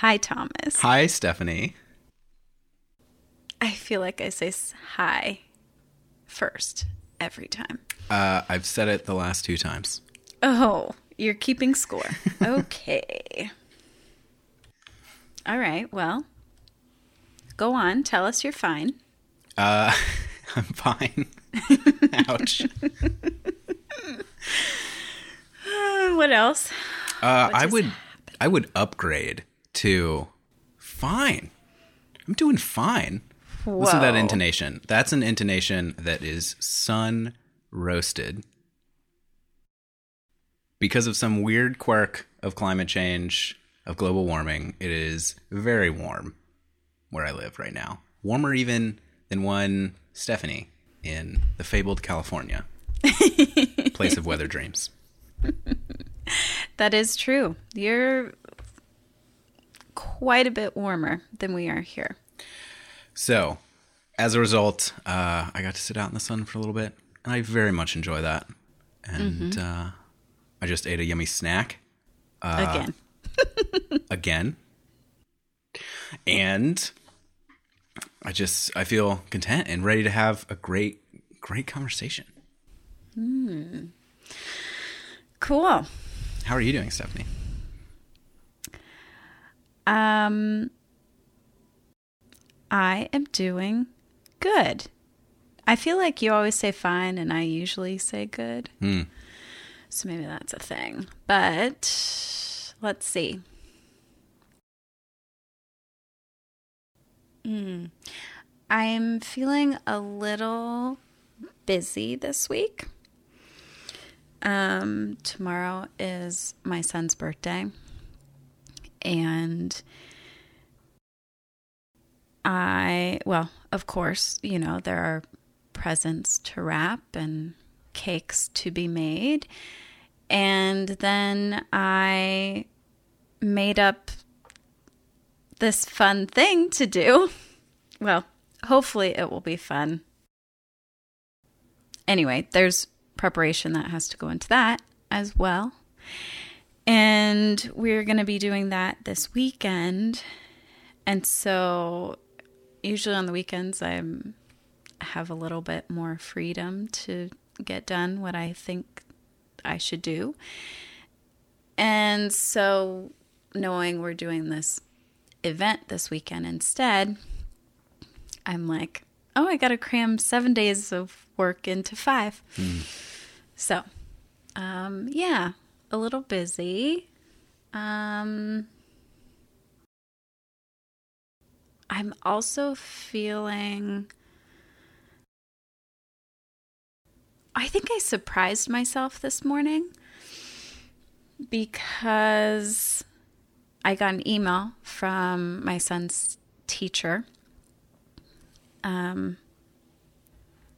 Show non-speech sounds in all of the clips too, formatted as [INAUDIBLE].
Hi, Thomas. Hi, Stephanie. I feel like I say hi first every time. Uh, I've said it the last two times. Oh, you're keeping score. [LAUGHS] okay. All right. Well, go on. Tell us you're fine. Uh, [LAUGHS] I'm fine. [LAUGHS] Ouch. What else? Uh, I just would, I would upgrade to fine. I'm doing fine. Listen to that intonation. That's an intonation that is sun roasted. Because of some weird quirk of climate change, of global warming, it is very warm where I live right now. Warmer even than one Stephanie in the fabled California, [LAUGHS] place of weather dreams. That is true. You're quite a bit warmer than we are here. So, as a result, uh, I got to sit out in the sun for a little bit, and I very much enjoy that. And uh, I just ate a yummy snack Again. [LAUGHS] again, and I just I feel content and ready to have a great great conversation. Hmm. Cool. How are you doing, Stephanie? Um, I am doing good. I feel like you always say fine, and I usually say good. Hmm. So maybe that's a thing. But let's see. Hmm. I'm feeling a little busy this week. Um, tomorrow is my son's birthday. And I, well, of course, you know, there are presents to wrap and cakes to be made. And then I made up this fun thing to do. [LAUGHS] Well, hopefully it will be fun. Anyway, there's preparation that has to go into that as well. And we're going to be doing that this weekend. And so usually on the weekends I have a little bit more freedom to get done what I think I should do. And so knowing we're doing this event this weekend instead, I'm like, oh, I got to cram 7 days of work into 5. So, um, yeah, a little busy. Um, I'm also feeling. I think I surprised myself this morning because I got an email from my son's teacher. Um,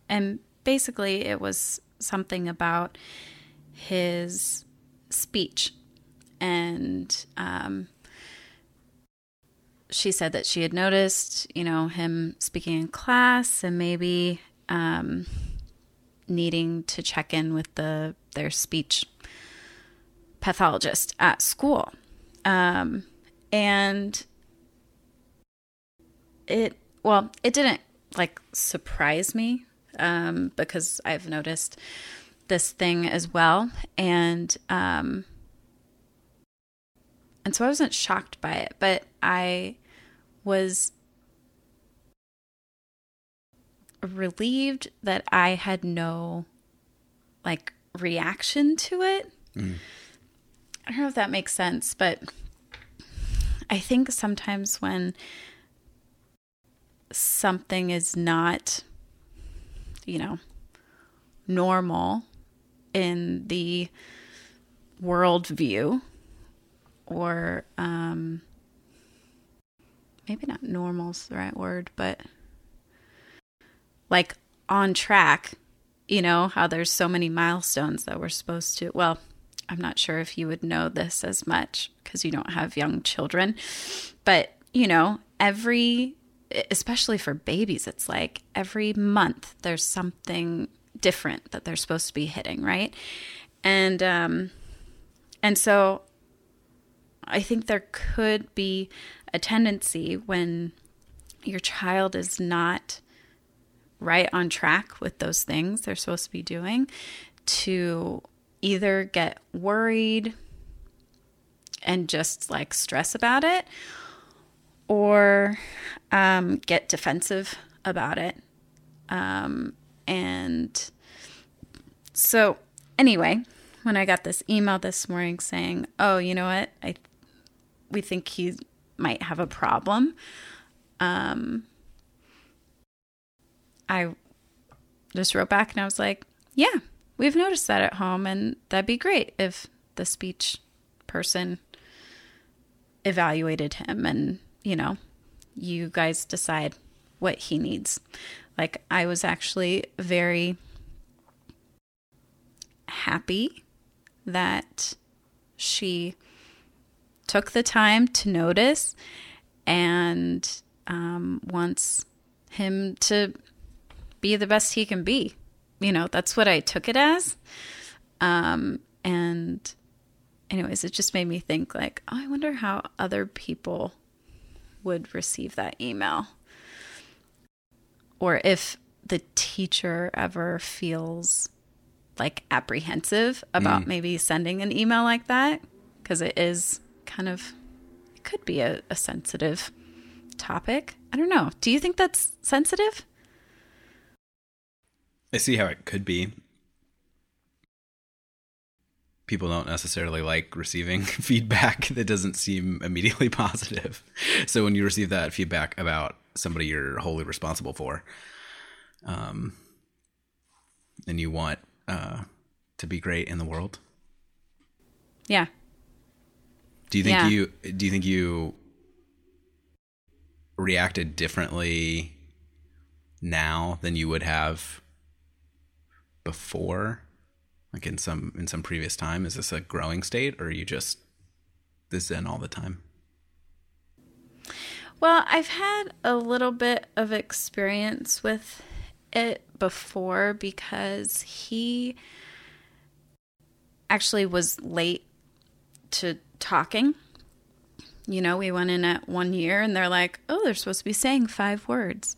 and basically, it was something about his speech. And um, she said that she had noticed, you know, him speaking in class and maybe um, needing to check in with the their speech pathologist at school. Um, and it, well, it didn't like surprise me um, because I've noticed this thing as well. And, um, and so I wasn't shocked by it, but I was relieved that I had no like reaction to it. I don't know if that makes sense, but I think sometimes when something is not, you know, normal in the worldview, or um, maybe not normal's the right word, but like on track, you know, how there's so many milestones that we're supposed to. Well, I'm not sure if you would know this as much because you don't have young children, but you know, every, especially for babies, it's like every month there's something different that they're supposed to be hitting, right? And, um, and so I think there could be a tendency when your child is not right on track with those things they're supposed to be doing to either get worried and just like stress about it or um, get defensive about it. Um, and so, anyway, when I got this email this morning saying, "Oh, you know what? I we think he might have a problem," um, I just wrote back and I was like, "Yeah, we've noticed that at home, and that'd be great if the speech person evaluated him and you know you guys decide what he needs like i was actually very happy that she took the time to notice and um, wants him to be the best he can be you know, that's what I took it as. Um, and anyways, it just made me think like, oh, I wonder how other people would receive that email. Or if the teacher ever feels like apprehensive about mm. maybe sending an email like that, because it is kind of, it could be a, a sensitive topic. I don't know. Do you think that's sensitive? I see how it could be. People don't necessarily like receiving [LAUGHS] feedback [LAUGHS] that doesn't seem immediately [LAUGHS] positive. So when you receive that feedback about somebody you're wholly responsible for, um, and you want uh, to be great in the world, yeah. Do you think yeah. you do you think you reacted differently now than you would have before like in some in some previous time? Is this a growing state or are you just this in all the time? Well i've had a little bit of experience with it before because he actually was late to talking. You know we went in at one year and they're like oh they're supposed to be saying five words.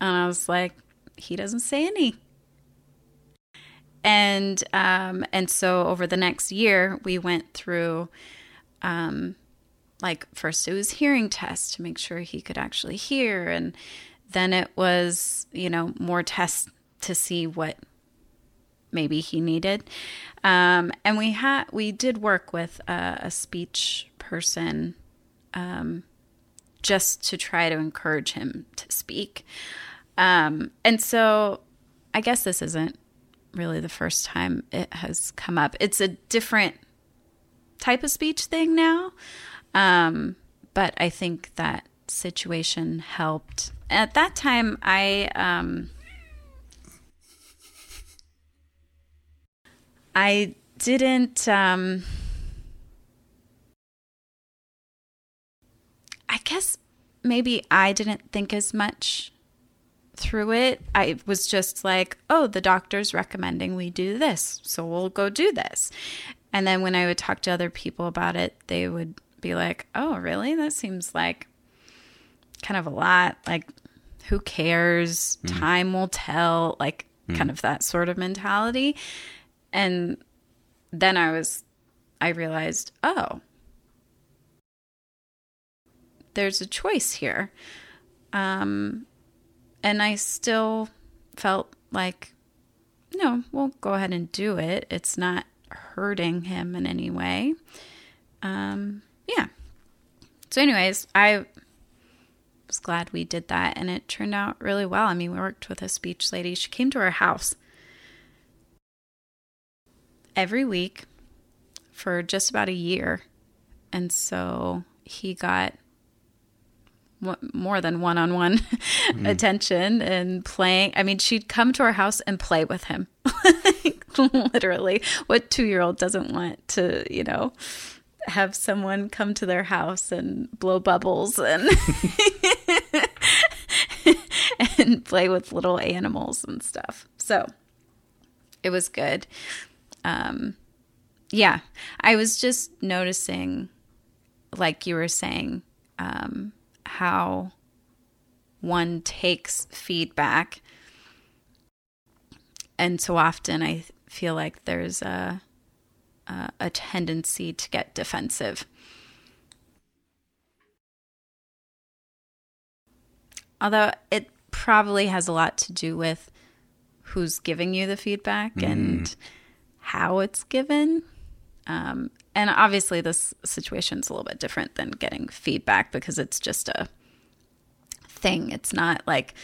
And i was like he doesn't say any and um, and so over the next year we went through um, like first it was hearing tests to make sure he could actually hear. And then it was you know more tests to see what maybe he needed. Um, and we had we did work with a, a speech person um, just to try to encourage him to speak. Um, and so i guess this isn't really the first time it has come up. It's a different type of speech thing now. Um, but I think that situation helped. At that time, I um, I didn't. Um, I guess maybe I didn't think as much through it, I was just like, oh, the doctor's recommending we do this, so we'll go do this. And then when I would talk to other people about it, they would be like, oh, really? That seems like kind of a lot. Like, who cares? Mm. Time will tell. Like, mm. kind of that sort of mentality. And then I was, I realized, oh, there's a choice here. Um, and I still felt like, no, we'll go ahead and do it. It's not hurting him in any way. Um, yeah. So, anyways, I was glad we did that, and it turned out really well. I mean, we worked with a speech lady. She came to our house every week for just about a year. And so he got more than one on one attention and playing. I mean, she'd come to our house and play with him. [LAUGHS] Literally. What two year old doesn't want to, you know, have someone come to their house and blow bubbles and [LAUGHS] and play with little animals and stuff. So it was good. Um, yeah, I was just noticing like you were saying, um, how one takes feedback. And so often I feel like there's a, a, a tendency to get defensive. Although it probably has a lot to do with who's giving you the feedback mm. and how it's given. Um, and obviously, this situation's a little bit different than getting feedback because it's just a thing. It's not like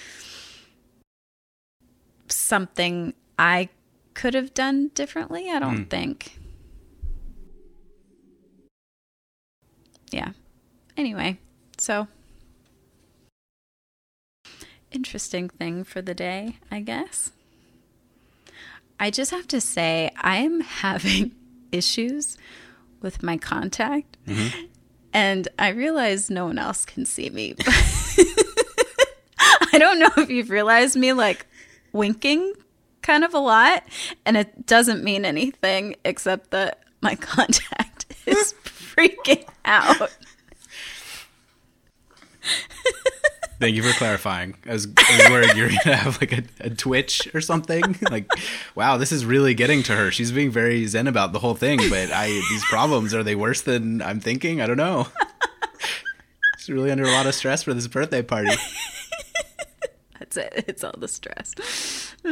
something I could have done differently. I don't mm. think. Yeah. Anyway, so interesting thing for the day, I guess. I just have to say, I am [LAUGHS] having issues with my contact. Mm-hmm. And I realize no one else can see me. [LAUGHS] I don't know if you've realized me like winking kind of a lot. And it doesn't mean anything except that my [LAUGHS] contact is freaking out. [LAUGHS] Thank you for clarifying. I was, I was worried you're gonna have like a, a, twitch or something. [LAUGHS] Like, wow, this is really getting to her. She's being very zen about the whole thing. But I, these problems are they worse than I'm thinking? I don't know. She's really under a lot of stress for this birthday party. [LAUGHS] That's it. It's all the stress. [SIGHS]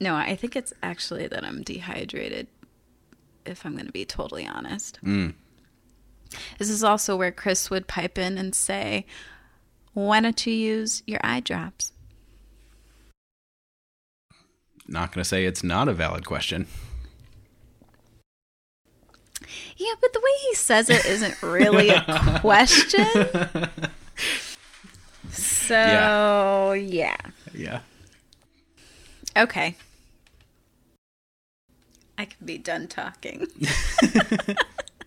No, I think it's actually that I'm dehydrated. If I'm going to be totally honest. Mm. This is also where Chris would pipe in and say, why don't you use your eye drops? Not going to say it's not a valid question. Yeah, but the way he says it isn't really a [LAUGHS] question. So, yeah. Yeah. yeah. Okay. I can be done talking. so,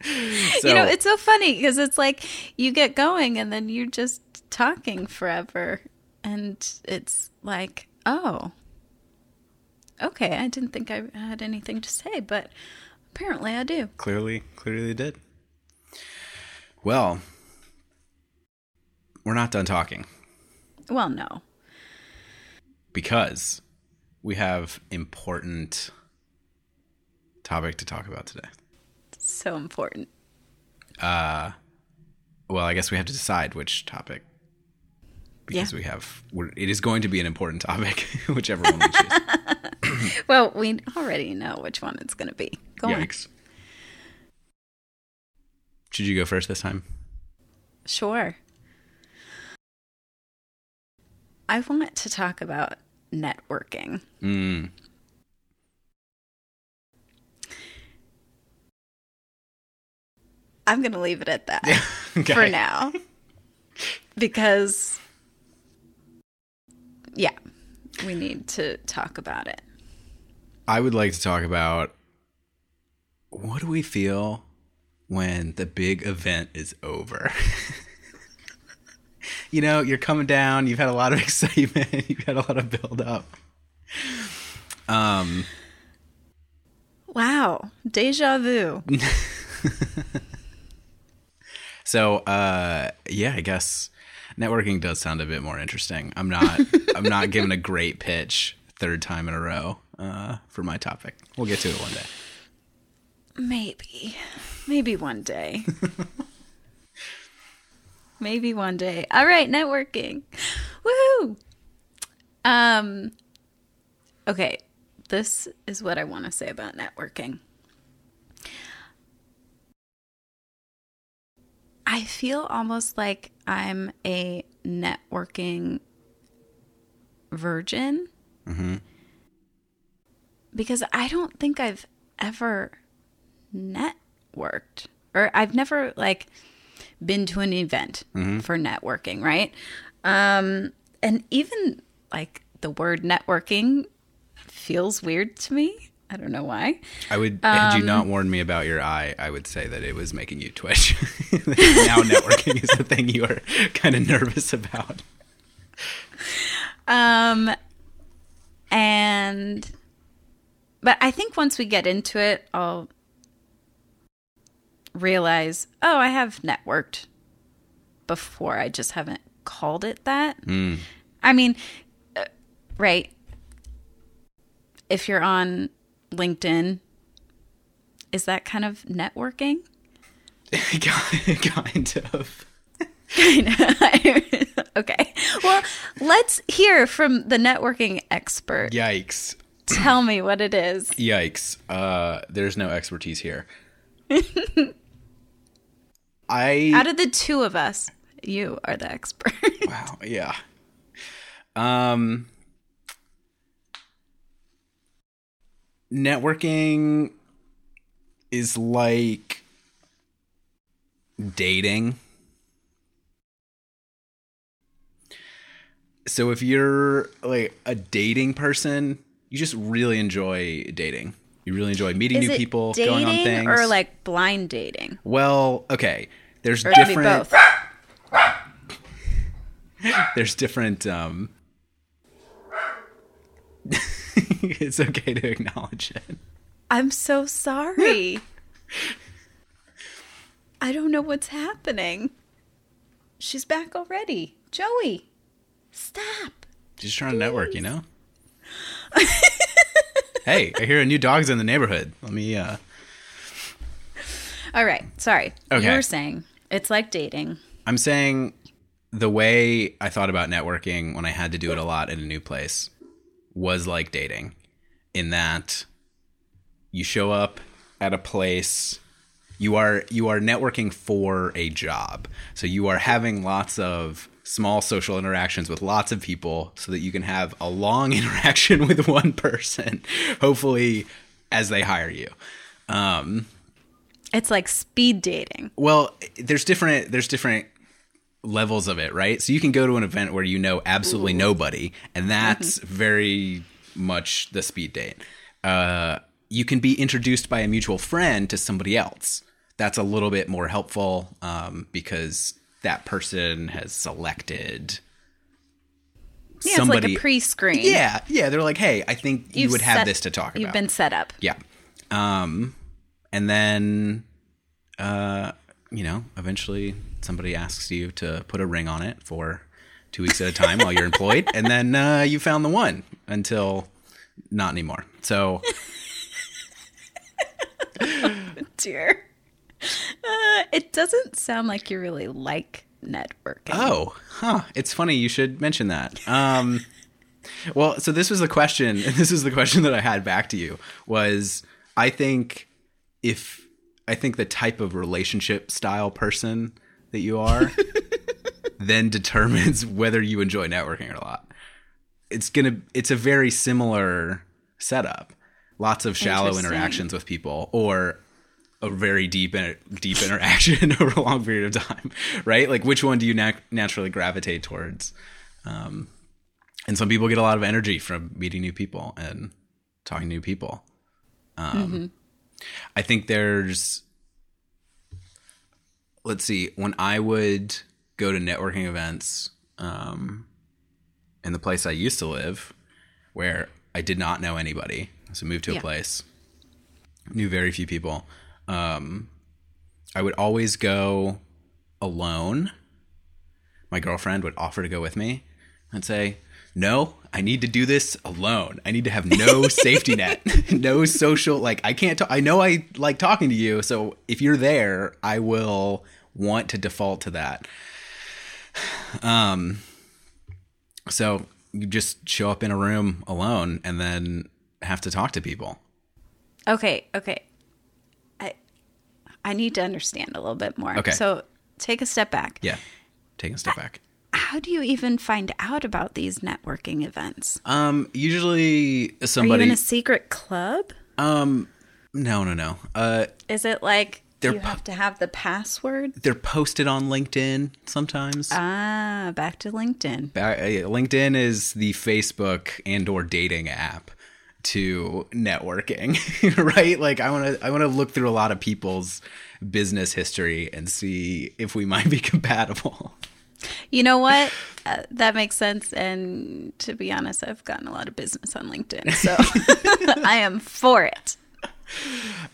[LAUGHS] you know, it's so funny because it's like you get going and then you're just talking forever. And it's like, oh, okay, I didn't think I had anything to say, but apparently I do. Clearly, clearly did. Well, we're not done talking. Well, no. Because we have important topic to talk about today. So important. Uh well, I guess we have to decide which topic because yeah. we have it is going to be an important topic, [LAUGHS] whichever one we choose. [LAUGHS] well, we already know which one it's going to be. Go Yikes. On. Should you go first this time? Sure. I want to talk about networking. Mm. I'm going to leave it at that [LAUGHS] okay. for now. Because, yeah, we need to talk about it. I would like to talk about what do we feel when the big event is over? [LAUGHS] you know, you're coming down, you've had a lot of [LAUGHS] excitement, [LAUGHS] you've had a lot of build up. Um Wow, deja vu. so, uh yeah, I guess networking does sound a bit more interesting. I'm not [LAUGHS] I'm not giving a great pitch third time in a row uh for my topic. We'll get to it one day. Maybe. Maybe one day. [LAUGHS] Maybe one day. All right, networking. Woohoo! Um okay, this is what I want to say about networking. I feel almost like I'm a networking virgin. hmm Because I don't think I've ever networked or I've never like been to an event mm-hmm. for networking, right? Um, and even like the word networking feels weird to me. I don't know why. I would had you not um, warned me about your eye, I would say that it was making you twitch. [LAUGHS] now networking is the thing you are kind of nervous about. Um and but I think once we get into it, I'll realize, oh, I have networked before. I just haven't called it that. I mean, uh, right. If you're on LinkedIn, is that kind of networking? [LAUGHS] kind of. [LAUGHS] okay. Well, let's hear from the networking expert. Yikes. Tell me what it is. [CLEARS THROAT] Yikes. Uh, there's no expertise here. [LAUGHS] I Out of the two of us, you are the expert. Wow, yeah. Um networking is like dating. So if you're like a dating person, you just really enjoy dating. You really enjoy meeting is new people, going on things. or like blind dating? well, okay. There's Or different both. [LAUGHS] there's different um [LAUGHS] [LAUGHS] it's okay to acknowledge it I'm so sorry. I don't know what's happening. She's back already. Joey, stop. She's trying to network you know hey i hear a new dog's in the neighborhood let me uh All right. Sorry. Okay. You were saying it's like dating. i'm saying the way i thought about networking when i had to do it a lot in a new place was like dating in that you show up at a place you are you are networking for a job so you are having lots of small social interactions with lots of people so that you can have a long [LAUGHS] interaction with one person hopefully as they hire you um It's like speed dating. well there's different there's different levels of it right so you can go to an event where you know absolutely nobody and that's very much the speed date uh you can be introduced by a mutual friend to somebody else that's a little bit more helpful um, because that person has selected Yeah, somebody it's like a pre-screen. yeah yeah they're like hey i think you You've would have set- this to talk about." You've been set up. yeah. Um, and then, uh, you know, eventually somebody asks you to put a ring on it for two weeks at a time while you're employed, and then uh, you found the one until not anymore. So [LAUGHS] Dear. Uh, it doesn't sound like you really like networking. Oh, huh. It's funny you should mention that. Um, well, so this was the question, and [LAUGHS] this is the question that I had back to you was I think if I think the type of relationship style person that you are [LAUGHS] then determines whether you enjoy networking or not. It's gonna it's a very similar setup. Lots of shallow interactions with people or a very deep deep [LAUGHS] interaction [LAUGHS] over a long period of time, right? Like which one do you nat- naturally gravitate towards? Um, and some people get a lot of energy from meeting new people and talking to new people. Um, I think there's, let's see, when I would go to networking events um, in the place I used to live, where I did not know anybody, so moved to a Yeah. place, knew very few people. Um, I would always go alone. My girlfriend would offer to go with me and say, No, I need to do this alone. I need to have no [LAUGHS] safety net, [LAUGHS] no social. Like, I can't talk. I know I like talking to you. So if you're there, I will want to default to that. [SIGHS] Um, so you just show up in a room alone and then have to talk to people. Okay, okay. I I need to understand a little bit more. Okay. So take a step back. Yeah. Take a step back. How do you even find out about these networking events? Um, usually Are you somebody. in a secret club? um, no, no, no. Uh, Is it like you pu- have to have the password? they're posted on LinkedIn sometimes. Ah, back to LinkedIn. Ba- uh, LinkedIn is the Facebook and or dating app to networking, [LAUGHS] right? Like I want to I want to look through a lot of people's business history and see if we might be [LAUGHS] compatible. You know what? Uh, that makes sense. And to be honest, I've gotten a lot of business on LinkedIn, so [LAUGHS] I am for it.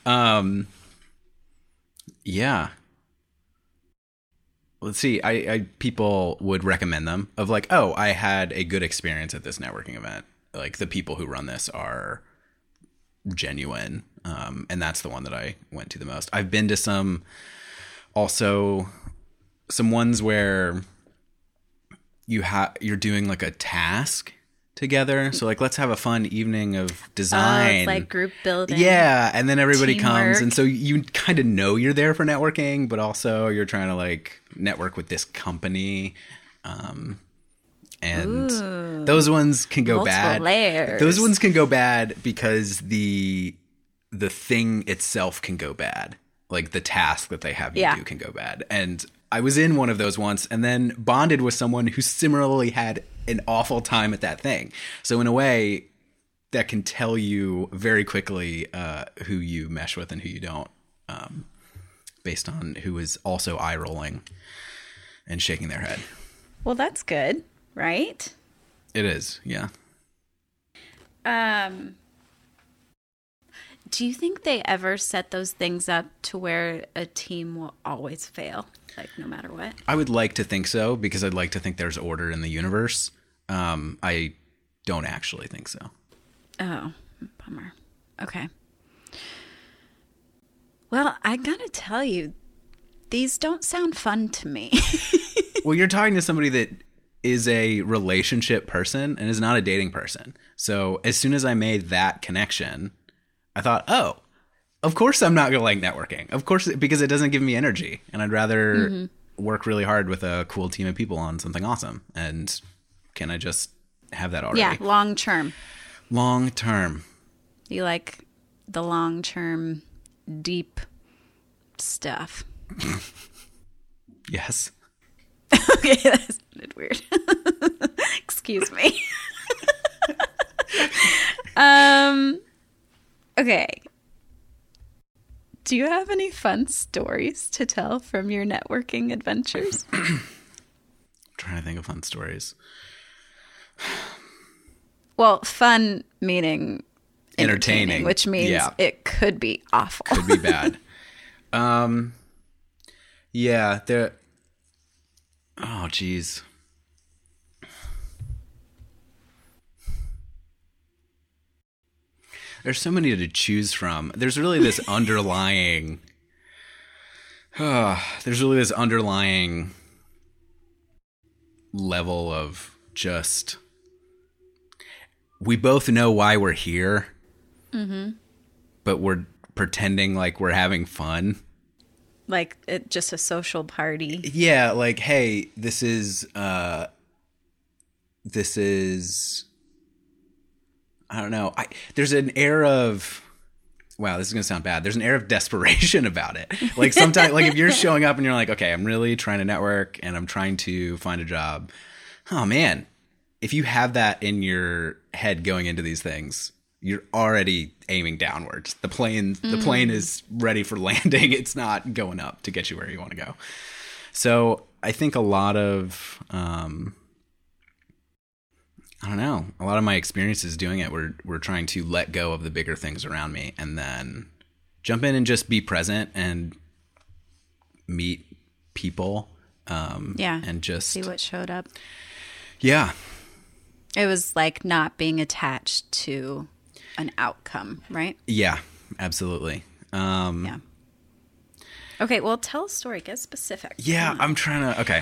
Um Yeah. Let's see. I, I people would recommend them of like, oh, I had a good experience at this networking event. Like the people who run this are genuine, um, and that's the one that I went to the most. I've been to some, also, some ones where you have you're doing like a task together. So like, let's have a fun evening of Oh, design. it's like group building. Yeah, and then everybody comes, and so you kind of know you're there for networking, but also you're trying to like network with this company, um, and Ooh. those ones can go bad. layers. Those ones can go bad because the the thing itself can go bad, like the task that they have you Yeah. do can go bad, and. I was in one of those once and then bonded with someone who similarly had an awful time at that thing. So in a way, that can tell you very quickly uh, who you mesh with and who you don't, um, based on who is also eye rolling and shaking their head. Well, that's good, right? It is, yeah. Um, do you think they ever set those things up to where a team will always fail, like no matter what? I would like to think so because I'd like to think there's order in the universe. Um, I don't actually think so. Oh, bummer. Okay. Well, I gotta tell you, these don't sound fun to me. [LAUGHS] Well, you're talking to somebody that is a relationship person and is not a dating person. So as soon as I made that connection, I thought, oh, of course I'm not going to like networking. Of course, because it doesn't give me energy. And I'd rather work really hard with a cool team of people on something awesome. And can I just have that already? yeah, long term. Long term. You like the long term, deep stuff. [LAUGHS] Yes. [LAUGHS] okay, [LAUGHS] that sounded weird. Excuse me. um. Okay. Do you have any fun stories to tell from your networking adventures? [CLEARS THROAT] trying to think of fun stories. well, fun meaning Entertaining. which means Yeah. it could be awful. could be [LAUGHS] bad. um, yeah, there. Oh, jeez. There's so many to choose from. There's really this [LAUGHS] underlying. Ah, there's really this underlying level of just. We both know why we're here but we're pretending like we're having fun. like it, just a social party. Yeah, like hey, this is uh this is I don't know. I there's an air of wow, this is going to sound bad. There's an air of desperation [LAUGHS] about it. Like sometimes like if you're showing up and you're like, "Okay, I'm really trying to network and I'm trying to find a job." Oh man, if you have that in your head going into these things, you're already aiming downwards. The plane the plane is ready for [LAUGHS] landing. It's not going up to get you where you want to go. So, I think a lot of um I don't know. A lot of my experiences doing it were were trying to let go of the bigger things around me and then jump in and just be present and meet people um Yeah. and just See what showed up. yeah It was like not being attached to an outcome, right? yeah absolutely um Yeah. Okay, well, tell a story. Get specific. Yeah, I'm trying to. Okay.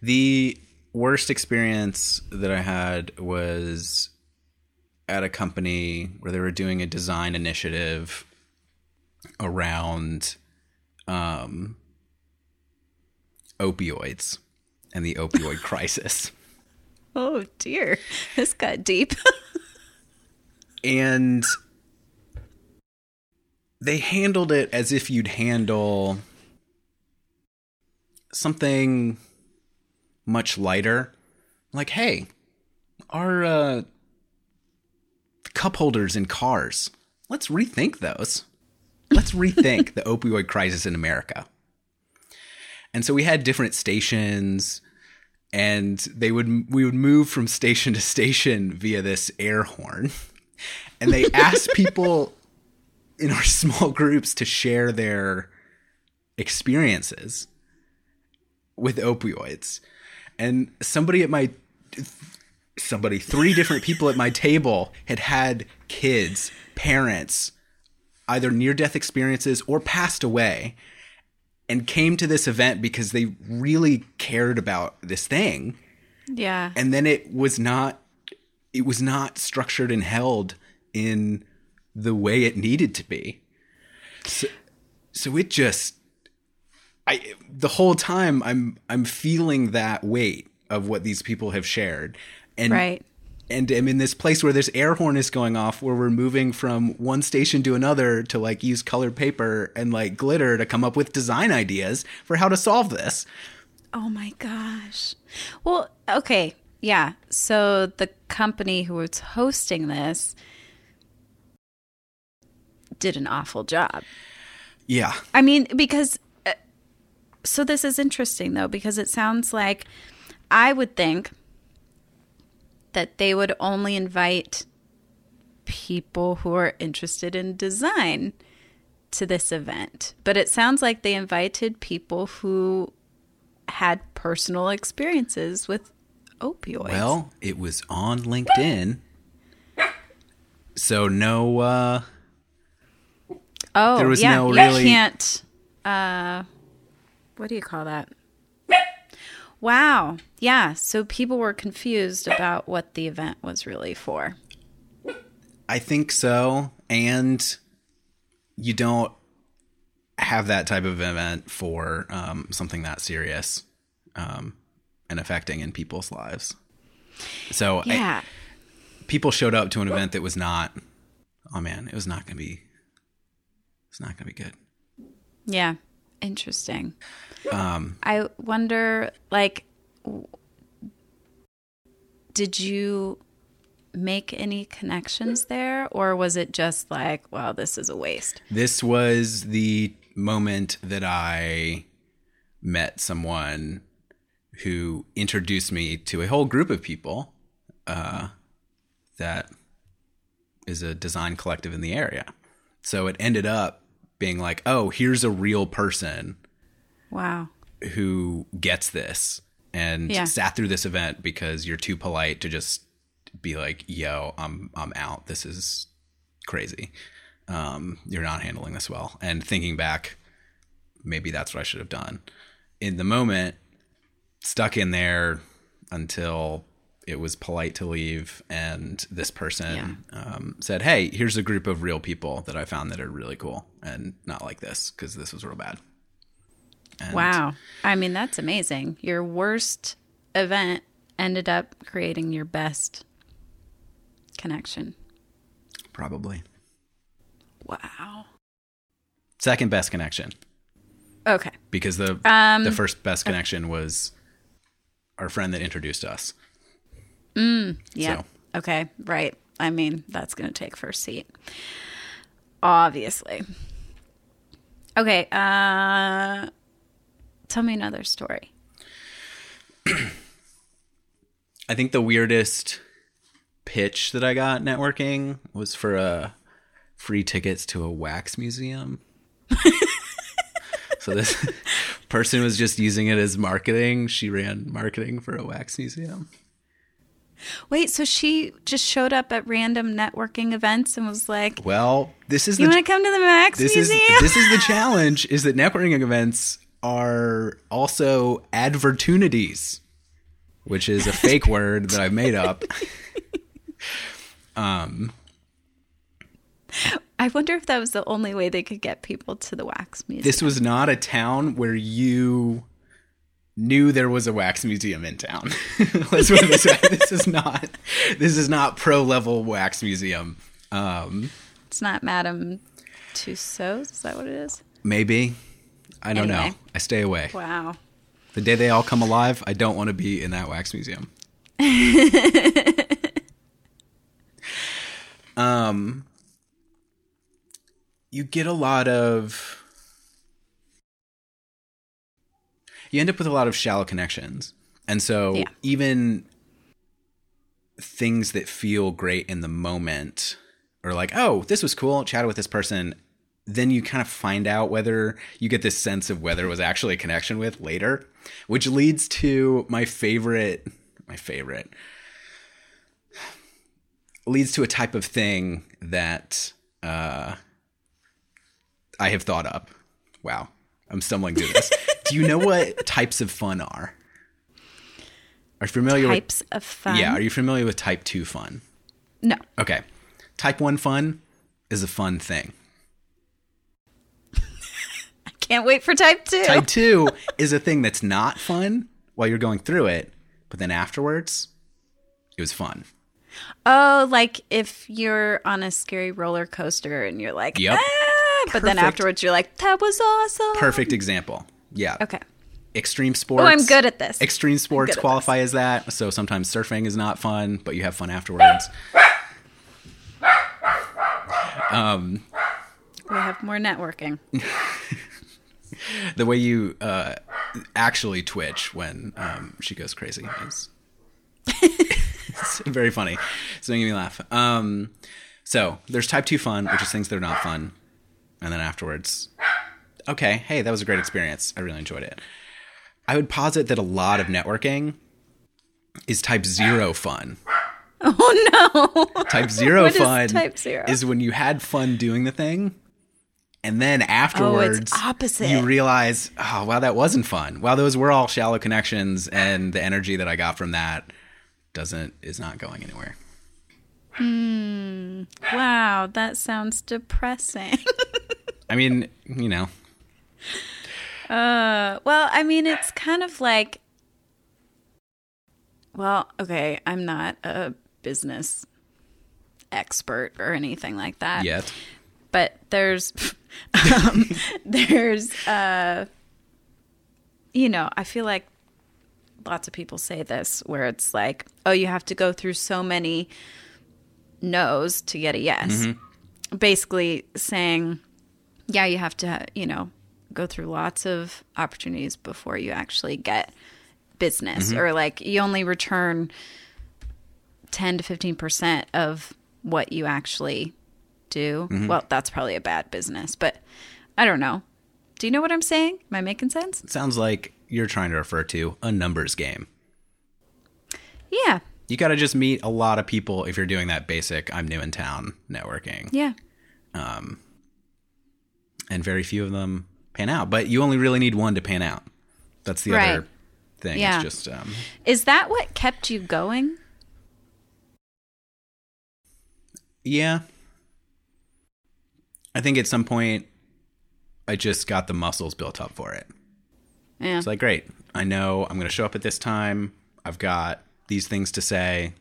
The worst experience that I had was at a company where they were doing a design initiative around um, opioids and the opioid [LAUGHS] crisis. Oh dear, this got deep. [LAUGHS] and they handled it as if you'd handle something much lighter. Like hey our uh, cup holders in cars let's rethink those. Let's rethink the opioid crisis in america. And so we had different stations and they would we would move from station to station via this air horn. And they asked people in our small groups to share their experiences with opioids. And somebody at my somebody three different people at my table had had kids, parents, either near death experiences or passed away and came to this event because they really cared about this thing Yeah. and then it was not it was not structured and held in the way it needed to be so, so it just i the whole time i'm i'm feeling that weight of what these people have shared and right. and I'm in this place where this air horn is going off where we're moving from one station to another to like use colored paper and like glitter to come up with design ideas for how to solve this. Oh my gosh. Well, okay. Yeah. So the company who was hosting this did an awful job. Yeah. I mean, because so this is interesting though, because it sounds like I would think that they would only invite people who are interested in design to this event. But it sounds like they invited people who had personal experiences with opioids. Well, it was on LinkedIn. So no uh oh, there was yeah, no you really- can't. Uh, what do you call that? Wow. Yeah. So people were confused about what the event was really for. I think so. And you don't have that type of event for um, something that serious um, and affecting in people's lives. So I- Yeah. people showed up to an event that was not. Oh man, it was not going to be. It's not going to be good. Yeah. Interesting. Um, I wonder, like, did you make any connections there, or was it just like, well, this is a waste? this was the moment that I met someone who introduced me to a whole group of people uh, that is a design collective in the area. So it ended up being like, oh, here's a real person Wow. who gets this and Yeah. sat through this event because you're too polite to just be like, "Yo, I'm I'm out. This is crazy. Um, you're not handling this well." And thinking back, maybe that's what I should have done. In the moment, stuck in there until it was polite to leave, and this person um, said, "Hey, here's a group of real people that I found that are really cool, and not like this because this was real bad." And Wow. I mean, that's amazing. Your worst event ended up creating your best connection. Probably. Wow. Second best connection Okay. because the Um, the first best connection was our friend that introduced us. Yeah. So- Okay. Right. I mean, that's going to take first seat. Obviously. Okay. Uh, tell me another story. [CLEARS THROAT] I think the weirdest pitch that I got networking was for uh, free tickets to a wax museum. [LAUGHS] so this [LAUGHS] person was just using it as marketing. She ran marketing for a wax museum. Wait, so she just showed up at random networking events and was like, Well, this is "You the want to come to the Max this is Museum?" this is the [LAUGHS] challenge is that networking events are also advertunities which is a fake word that i've made up [LAUGHS] um I wonder if that was the only way they could get people to the wax museum. this was not a town where you knew there was a wax museum in town let's put this this is not this is not pro level wax museum um it's not Madame Tussauds. Is that what it is? maybe i don't Anyway. know i stay away Wow. The day they all come alive, I don't want to be in that wax museum. [LAUGHS] um, you get a lot of. You end up with a lot of shallow connections. And so Yeah. even things that feel great in the moment are like, oh, this was cool, chatted with this person, then you kind of find out whether you get this sense of whether it was actually a connection with later, which leads to my favorite, my favorite, leads to a type of thing that uh, I have thought up. Wow, I'm stumbling through this. [LAUGHS] Do you know what types of fun are? Are you familiar Types of fun. Yeah, are you familiar with type two fun? No. Okay, type one fun is a fun thing. [LAUGHS] I can't wait for type two. Type two [LAUGHS] is a thing that's not fun while you're going through it, but then afterwards, it was fun. Oh, like if you're on a scary roller coaster and you're like, Yep. ah, but then afterwards you're like, that was awesome. Perfect example. Yeah. Okay. Extreme sports. Oh, I'm good at this. Extreme sports qualify as that. So sometimes surfing is not fun, but you have fun afterwards. We have more networking. [LAUGHS] the way you uh, actually twitch when um, she goes crazy is [LAUGHS] it's very funny. It's making me laugh. Um, so there's type two fun, which is things that are not fun, and then afterwards, okay, hey, that was a great experience. I really enjoyed it. I would posit that a lot of networking is type zero fun. [LAUGHS] Oh no. Type zero What is fun type zero? is when you had fun doing the thing, and then afterwards, opposite. you realize, oh wow, that wasn't fun. Wow, those were all shallow connections, and the energy that I got from that doesn't is not going anywhere. Hmm. Wow, that sounds depressing. [LAUGHS] I mean, you know, Uh, well, I mean, it's kind of like, well, okay, I'm not a business expert or anything like that. yet. But there's [LAUGHS] um, [LAUGHS] there's uh you know i feel like lots of people say this where it's like oh you have to go through so many no's to get a yes. Basically saying yeah you have to you know go through lots of opportunities before you actually get business mm-hmm. or like you only return 10 to 15% of what you actually do. Mm-hmm. Well, that's probably a bad business, but I don't know. Do you know what I'm saying? Am I making sense? it sounds like you're trying to refer to a numbers game. Yeah. You got to just meet a lot of people if you're doing that basic "I'm new in town" networking, Yeah. Um, and very few of them pan out. But you only really need one to pan out. That's the Right. other thing. Yeah. It's just um, Is that what kept you going? Yeah. I think at some point I just got the muscles built up for it. Yeah. It's like, great. I know I'm going to show up at this time. I've got these things to say.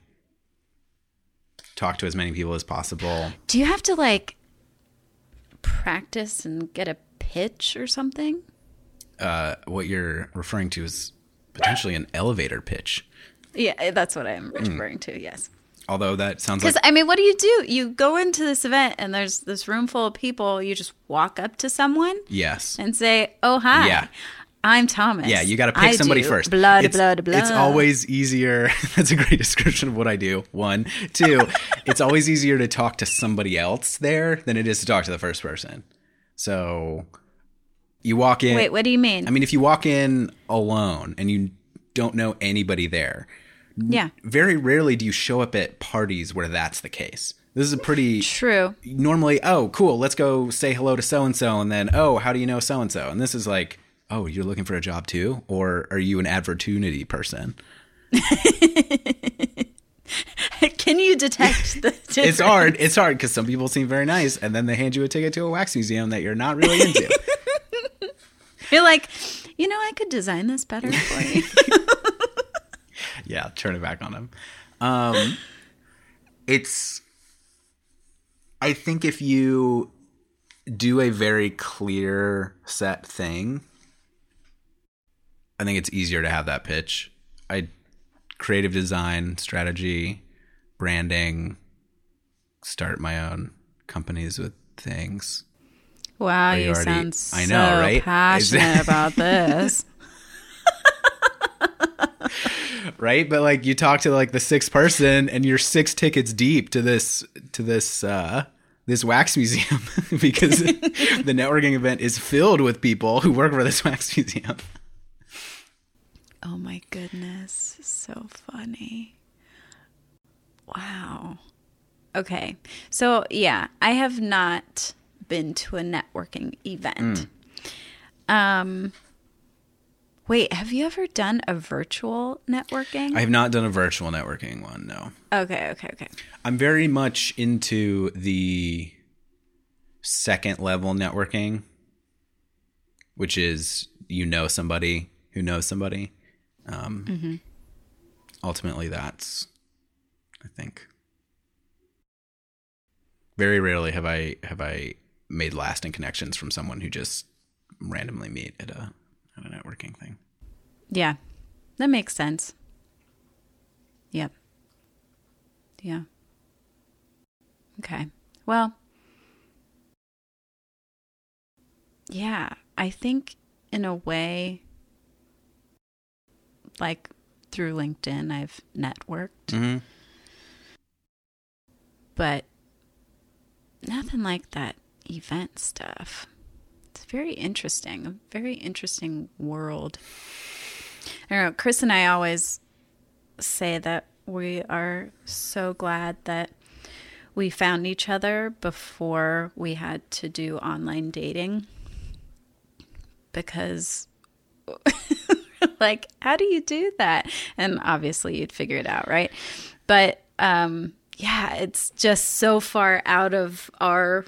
Talk to as many people as possible. Do you have to like practice and get a pitch or something? Uh, what you're referring to is potentially an elevator pitch. Yeah, that's what I'm referring to. Yes. Although that sounds like Because I mean, what do you do? You go into this event and there's this room full of people. You just walk up to someone yes. and say, "Oh hi, Yeah. I'm Thomas." Yeah, you got to pick I somebody do first. Blood, it's, blood, blood. It's always easier. [LAUGHS] That's a great description of what I do. One, two. [LAUGHS] it's always easier to talk to somebody else there than it is to talk to the first person. So you walk in. Wait, what do you mean? I mean, if you walk in alone and you don't know anybody there, yeah, very rarely do you show up at parties where that's the case. This is a pretty true. normally, oh, cool, let's go say hello to so and so, and then, oh, how do you know so and so? And this is like, oh, you're looking for a job too, or are you an opportunity person? [LAUGHS] Can you detect the [LAUGHS] difference? It's hard. It's hard because some people seem very nice, and then they hand you a ticket to a wax museum that you're not really into. [LAUGHS] You're like, you know, I could design this better for you. [LAUGHS] yeah, turn it back on them. Um, it's. I think if you do a very clear set thing, I think it's easier to have that pitch. I creative design, strategy, branding, start my own companies with things. wow, you you, already- sound so I know, right? [LAUGHS] passionate about this. [LAUGHS] right but like you talk to like the sixth person and you're six tickets deep to this to this uh this wax museum [LAUGHS] because the networking event is filled with people who work for this wax museum. Oh my goodness. So funny. Wow. Okay. So, yeah, I have not been to a networking event. Um Wait, have you ever done a virtual networking? I have not done a virtual networking one, no. okay, okay, okay. I'm very much into the second level networking, which is you know somebody who knows somebody. Um, Ultimately, that's, I think. Very rarely have I have I made lasting connections from someone who just randomly meet at a at a networking thing. Yeah. That makes sense. Yep. Yeah. Okay. Well, yeah, I think in a way, like through LinkedIn, I've networked, Mm-hmm. But nothing like that event stuff. It's very interesting, a very interesting world. I don't know. Chris and I always say that we are so glad that we found each other before we had to do online dating because [LAUGHS] like how do you do that and obviously you'd figure it out right but um yeah it's just so far out of our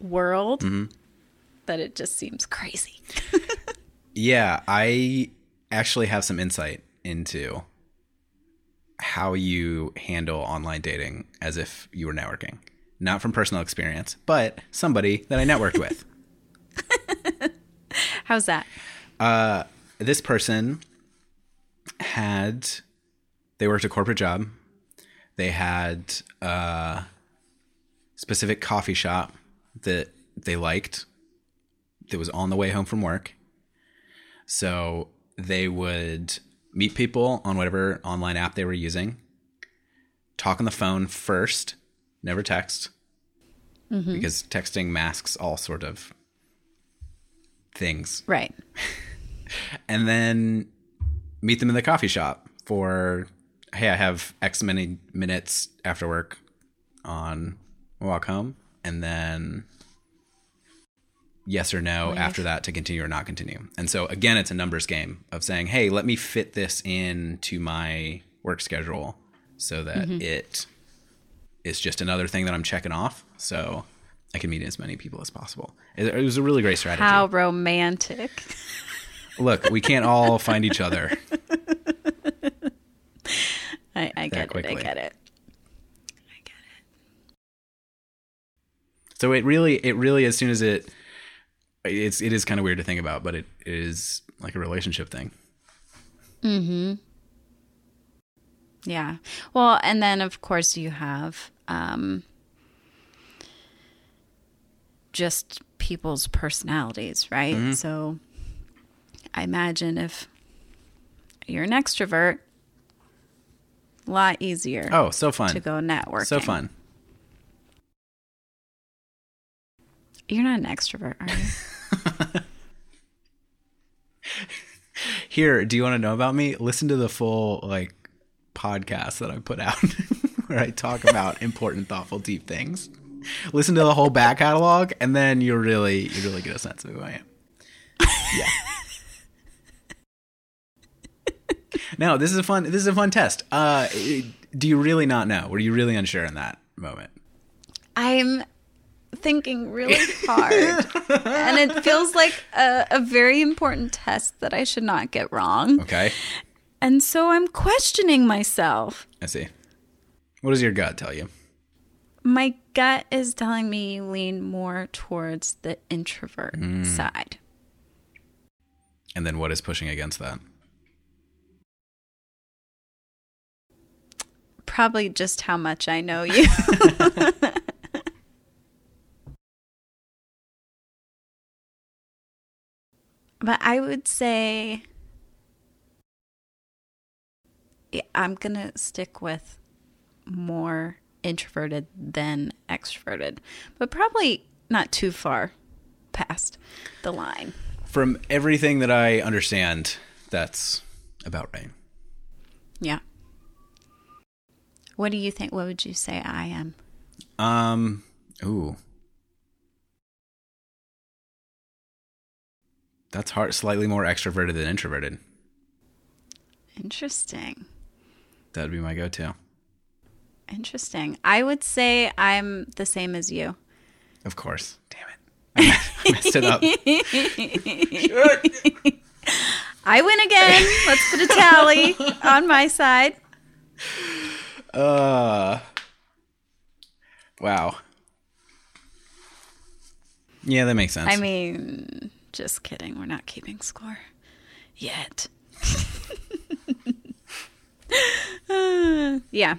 world mm-hmm. that it just seems crazy [LAUGHS] Yeah, I actually have some insight into how you handle online dating as if you were networking. Not from personal experience, but somebody that I networked with. [LAUGHS] how's that uh, This person had they worked a corporate job. They had a specific coffee shop that they liked that was on the way home from work. So they would meet people on whatever online app they were using, talk on the phone first, never text, mm-hmm. because texting masks all sort of things, right. [LAUGHS] And then meet them in the coffee shop for hey, I have X many minutes after work on walk home, and then yes or no after that to continue or not continue. And so again, it's a numbers game of saying, hey, let me fit this into my work schedule so that mm-hmm. it is just another thing that I'm checking off. So I can meet as many people as possible. It was a really great strategy. how romantic [LAUGHS] Look, we can't all find each other. [LAUGHS] I, get it. I get it. I get it. So it really, it really, as soon as it, it's, it is kind of weird to think about, but it is like a relationship thing. Hmm. Yeah. Well, and then of course you have um, just people's personalities, right? So I imagine if you're an extrovert, a lot easier Oh, so fun. to go networking. So fun. You're not an extrovert, are you? [LAUGHS] Here, do you want to know about me? Listen to the full like podcast that I put out [LAUGHS] where I talk about important, thoughtful, deep things. Listen to the whole back catalog, and then you'll really, you really get a sense of who I am. [LAUGHS] Yeah. No, this is a fun. This is a fun test. Uh, do you really not know? Were you really unsure in that moment? I'm thinking really hard. and it feels like a, a very important test that I should not get wrong. Okay, And so I'm questioning myself. I see. What does your gut tell you? My gut is telling me you lean more towards the introvert side. And then what is pushing against that? Probably just how much I know you. [LAUGHS] but I would say yeah, I'm going to stick with more introverted than extroverted, but probably not too far past the line. From everything that I understand, that's about right. Yeah. What do you think? What would you say I am? Um, ooh. That's hard. Slightly more extroverted than introverted. Interesting. That would be my go-to. Interesting. I would say I'm the same as you. Of course. Damn it. I messed it up. [LAUGHS] I win again. Let's put a tally on my side. Uh. Wow. Yeah, that makes sense. I mean, just kidding. We're not keeping score yet. Uh, [LAUGHS] yeah.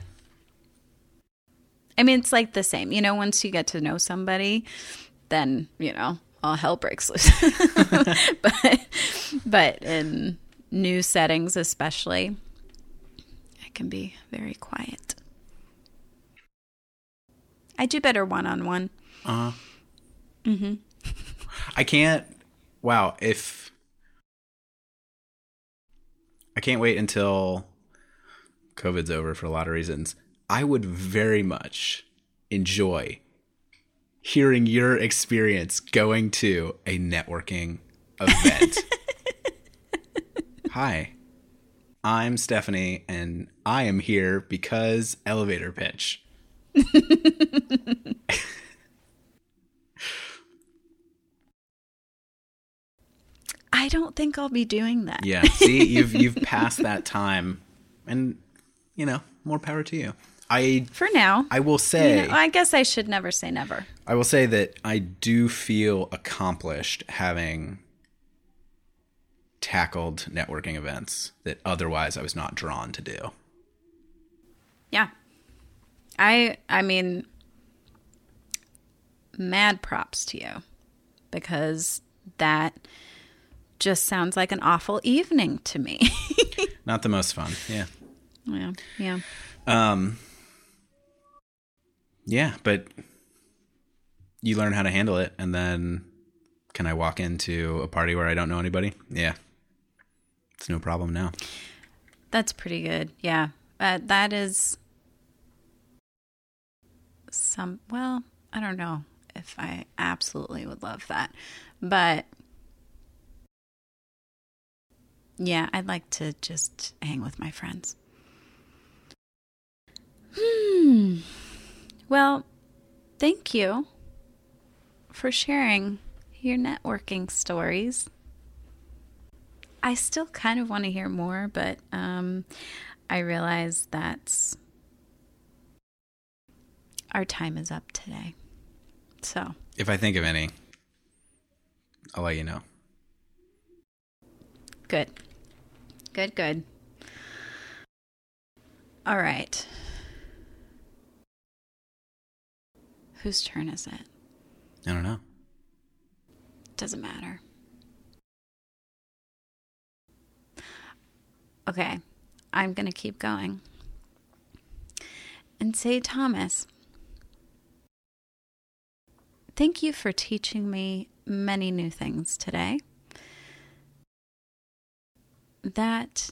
I mean, it's like the same. You know, once you get to know somebody, then, you know, all hell breaks loose. [LAUGHS] but, but in new settings, especially, I can be very quiet. I do better one on one. Uh huh. Mm-hmm. [LAUGHS] I can't. Wow. If I can't wait until COVID's over for a lot of reasons. I would very much enjoy hearing your experience going to a networking event. [LAUGHS] Hi, I'm Stephanie, and I am here because elevator pitch. [LAUGHS] I don't think I'll be doing that. Yeah, see, you've you've passed that time, and you know, more power to you. I For now. I will say You know, I guess I should never say never. I will say that I do feel accomplished having tackled networking events that otherwise I was not drawn to do. Yeah. I I mean mad props to you because that just sounds like an awful evening to me. [LAUGHS] Not the most fun. Yeah. yeah. Yeah. Um Yeah, but you learn how to handle it and then can I walk into a party where I don't know anybody? Yeah. It's no problem now. That's pretty good. Yeah. Uh, that is some, well, I don't know if I absolutely would love that. But yeah, I'd like to just hang with my friends. Hmm. Well, thank you for sharing your networking stories. I still kind of want to hear more, but um, I realize that our time is up today. So, If I think of any, I'll let you know. good. Good, good. All right. Whose turn is it? I don't know. Doesn't matter. Okay, I'm going to keep going. And say, Thomas, thank you for teaching me many new things today. That,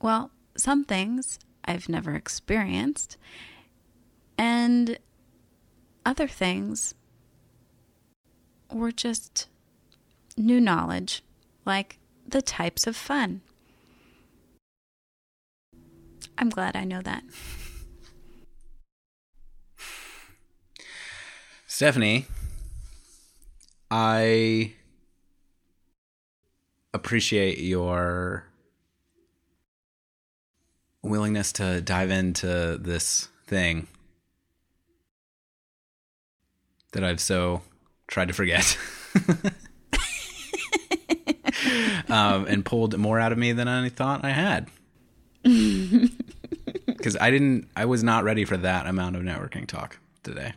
well, some things I've never experienced, and other things were just new knowledge, like the types of fun. I'm glad I know that. Stephanie, I appreciate your willingness to dive into this thing that I've so tried to forget. [LAUGHS] um, and pulled more out of me than I thought I had. [LAUGHS] Because I didn't, I was not ready for that amount of networking talk today.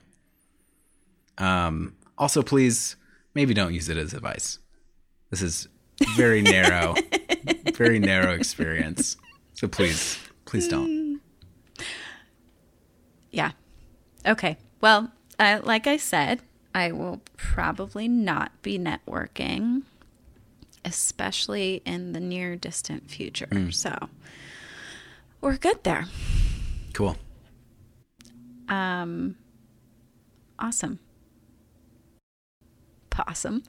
Um, also, please, maybe don't use it as advice. This is very narrow, [LAUGHS] very narrow experience. So please, please don't. Yeah. Okay. Well, uh, like I said, I will probably not be networking, especially in the near distant future. So we're good there. Cool. Um, awesome. Possum.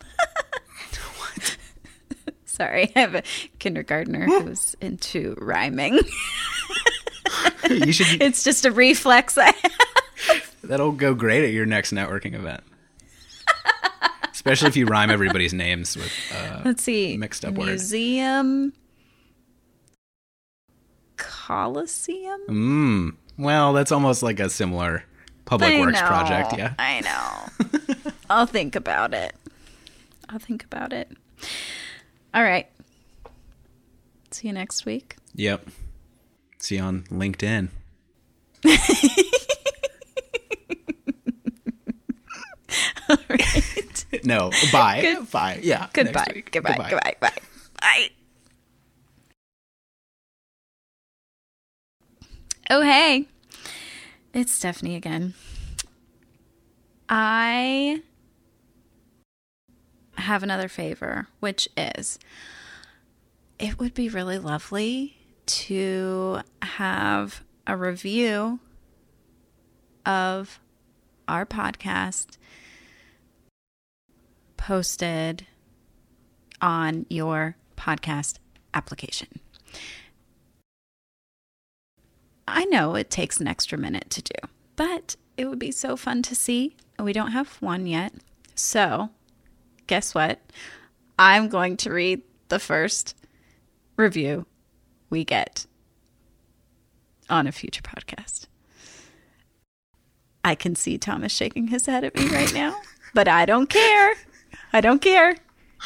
what? [LAUGHS] Sorry, I have a kindergartner who's into rhyming. [LAUGHS] You should. [LAUGHS] it's just a reflex I have. That'll go great at your next networking event. Especially if you rhyme everybody's names with. Uh, Let's see. Mixed up words. Museum. Coliseum? mm, well, that's almost like a similar public I works know, project. Yeah. I know. [LAUGHS] I'll think about it. I'll think about it. All right. See you next week. Yep. See you on LinkedIn. [LAUGHS] All right. No. Bye. Bye. Yeah. next Goodbye. week. Goodbye. Goodbye. Bye. Oh, hey. It's Stephanie again. I have another favor, which is it would be really lovely to have a review of our podcast posted on your podcast application. I know it takes an extra minute to do, but it would be so fun to see. and We don't have one yet. So, guess what? I'm going to read the first review we get on a future podcast. I can see Thomas shaking his head at me right now, but I don't care. I don't care.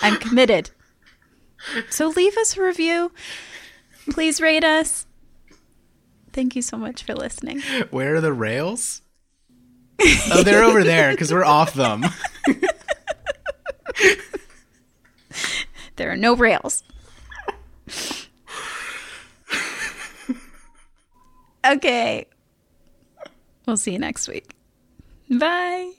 I'm committed. So leave us a review. Please rate us. Thank you so much for listening. Where are the rails? oh, they're over there because we're off them. [LAUGHS] There are no rails. Okay. We'll see you next week. Bye.